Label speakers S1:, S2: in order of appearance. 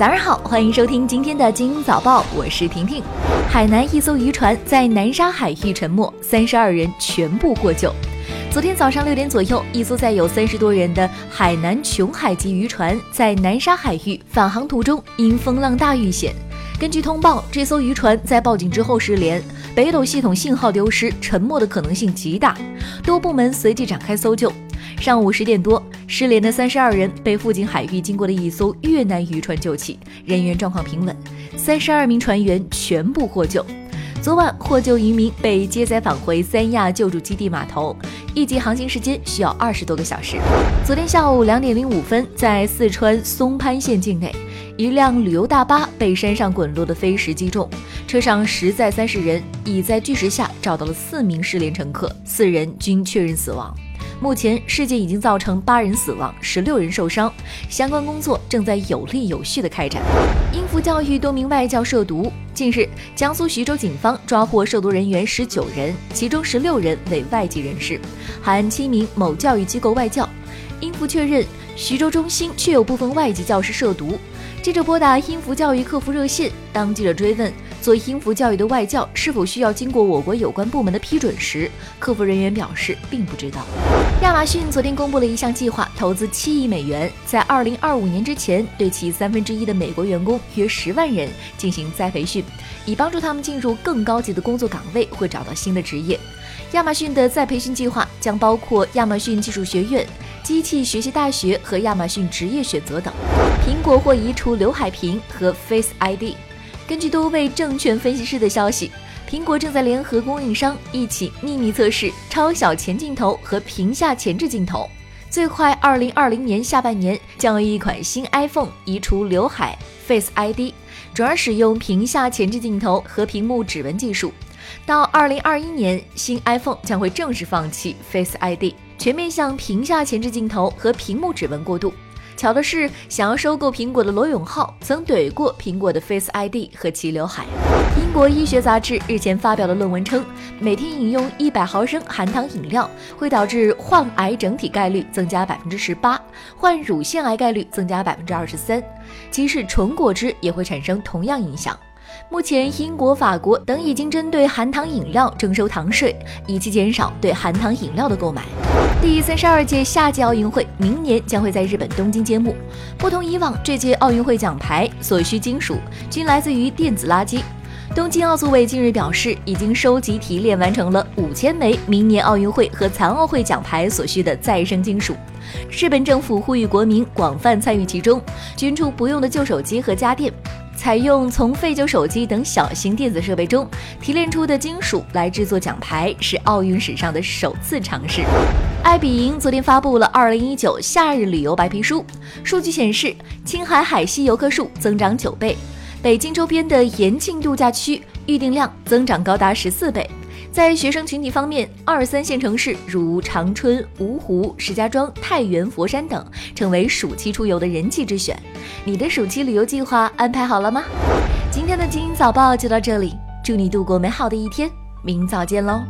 S1: 早上好，欢迎收听今天的精英早报，我是婷婷。海南一艘渔船在南沙海域沉没，三十二人全部获救。昨天早上六点左右，一艘载有三十多人的海南琼海级渔船在南沙海域返航途中，因风浪大遇险。根据通报，这艘渔船在报警之后失联，北斗系统信号丢失，沉没的可能性极大。多部门随即展开搜救。上午十点多，失联的三十二人被附近海域经过的一艘越南渔船救起，人员状况平稳，三十二名船员全部获救。昨晚获救渔民被接载返回三亚救助基地码头，预计航行时间需要二十多个小时。昨天下午两点零五分，在四川松潘县境内，一辆旅游大巴被山上滚落的飞石击中，车上实载三十人，已在巨石下找到了四名失联乘客，四人均确认死亡。目前事件已经造成八人死亡，十六人受伤，相关工作正在有力有序的开展。英孚教育多名外教涉毒，近日，江苏徐州警方抓获涉毒人员十九人，其中十六人为外籍人士，含七名某教育机构外教。英孚确认，徐州中心确有部分外籍教师涉毒。记者拨打英孚教育客服热线，当记者追问。做英孚教育的外教是否需要经过我国有关部门的批准时，客服人员表示并不知道。亚马逊昨天公布了一项计划，投资七亿美元，在二零二五年之前对其三分之一的美国员工约十万人进行再培训，以帮助他们进入更高级的工作岗位或找到新的职业。亚马逊的再培训计划将包括亚马逊技术学院、机器学习大学和亚马逊职业选择等。苹果或移除刘海屏和 Face ID。根据多位证券分析师的消息，苹果正在联合供应商一起秘密测试超小前镜头和屏下前置镜头，最快二零二零年下半年将有一款新 iPhone 移除刘海 Face ID，转而使用屏下前置镜头和屏幕指纹技术。到二零二一年，新 iPhone 将会正式放弃 Face ID，全面向屏下前置镜头和屏幕指纹过渡。巧的是，想要收购苹果的罗永浩曾怼过苹果的 Face ID 和齐刘海。英国医学杂志日前发表的论文称，每天饮用一百毫升含糖饮料会导致患癌整体概率增加百分之十八，患乳腺癌概率增加百分之二十三。即使纯果汁也会产生同样影响。目前，英国、法国等已经针对含糖饮料征收糖税，以期减少对含糖饮料的购买。第三十二届夏季奥运会明年将会在日本东京揭幕。不同以往，这届奥运会奖牌所需金属均来自于电子垃圾。东京奥组委近日表示，已经收集提炼完成了五千枚明年奥运会和残奥会奖牌所需的再生金属。日本政府呼吁国民广泛参与其中，捐出不用的旧手机和家电。采用从废旧手机等小型电子设备中提炼出的金属来制作奖牌，是奥运史上的首次尝试。爱彼迎昨天发布了二零一九夏日旅游白皮书，数据显示，青海海西游客数增长九倍，北京周边的延庆度假区预订量增长高达十四倍。在学生群体方面，二三线城市如长春、芜湖、石家庄、太原、佛山等成为暑期出游的人气之选。你的暑期旅游计划安排好了吗？今天的精英早报就到这里，祝你度过美好的一天，明早见喽！